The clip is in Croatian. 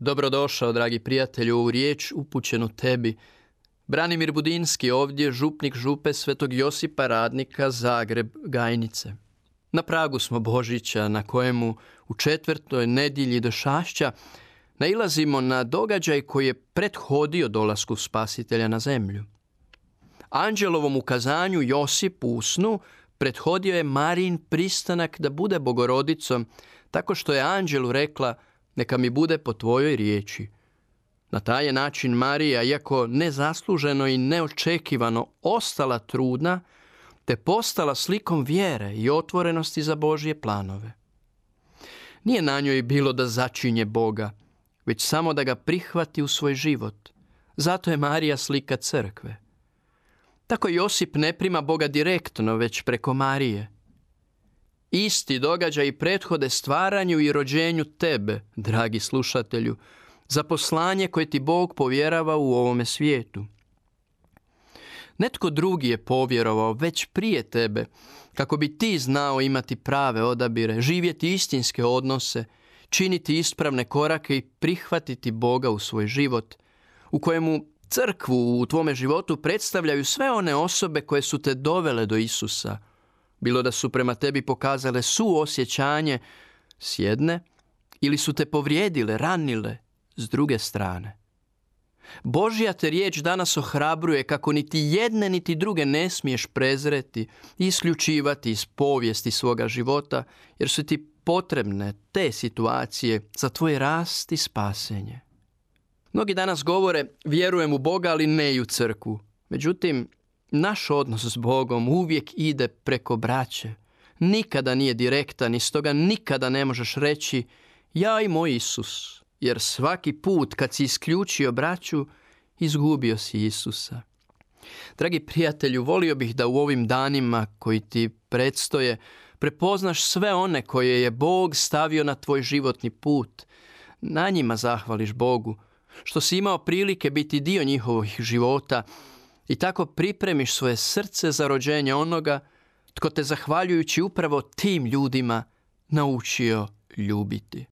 Dobrodošao, dragi prijatelju, u riječ upućenu tebi. Branimir Budinski ovdje, župnik župe Svetog Josipa Radnika, Zagreb, Gajnice. Na pragu smo Božića, na kojemu u četvrtoj nedjelji do šašća nailazimo na događaj koji je prethodio dolasku spasitelja na zemlju. Anđelovom ukazanju Josip u snu prethodio je Marin pristanak da bude bogorodicom, tako što je Anđelu rekla – neka mi bude po tvojoj riječi. Na taj način Marija, iako nezasluženo i neočekivano, ostala trudna, te postala slikom vjere i otvorenosti za Božje planove. Nije na njoj bilo da začinje Boga, već samo da ga prihvati u svoj život. Zato je Marija slika crkve. Tako Josip ne prima Boga direktno, već preko Marije – Isti događaj prethode stvaranju i rođenju tebe, dragi slušatelju, za poslanje koje ti Bog povjerava u ovome svijetu. Netko drugi je povjerovao već prije tebe, kako bi ti znao imati prave odabire, živjeti istinske odnose, činiti ispravne korake i prihvatiti Boga u svoj život, u kojemu crkvu u tvome životu predstavljaju sve one osobe koje su te dovele do Isusa – bilo da su prema tebi pokazale suosjećanje s jedne ili su te povrijedile, ranile s druge strane. Božja te riječ danas ohrabruje kako niti jedne niti druge ne smiješ prezreti isključivati iz povijesti svoga života, jer su ti potrebne te situacije za tvoj rast i spasenje. Mnogi danas govore vjerujem u Boga, ali ne i u crku. Međutim, naš odnos s Bogom uvijek ide preko braće. Nikada nije direktan i stoga nikada ne možeš reći ja i moj Isus, jer svaki put kad si isključio braću, izgubio si Isusa. Dragi prijatelju, volio bih da u ovim danima koji ti predstoje prepoznaš sve one koje je Bog stavio na tvoj životni put. Na njima zahvališ Bogu, što si imao prilike biti dio njihovih života, i tako pripremiš svoje srce za rođenje onoga tko te zahvaljujući upravo tim ljudima naučio ljubiti.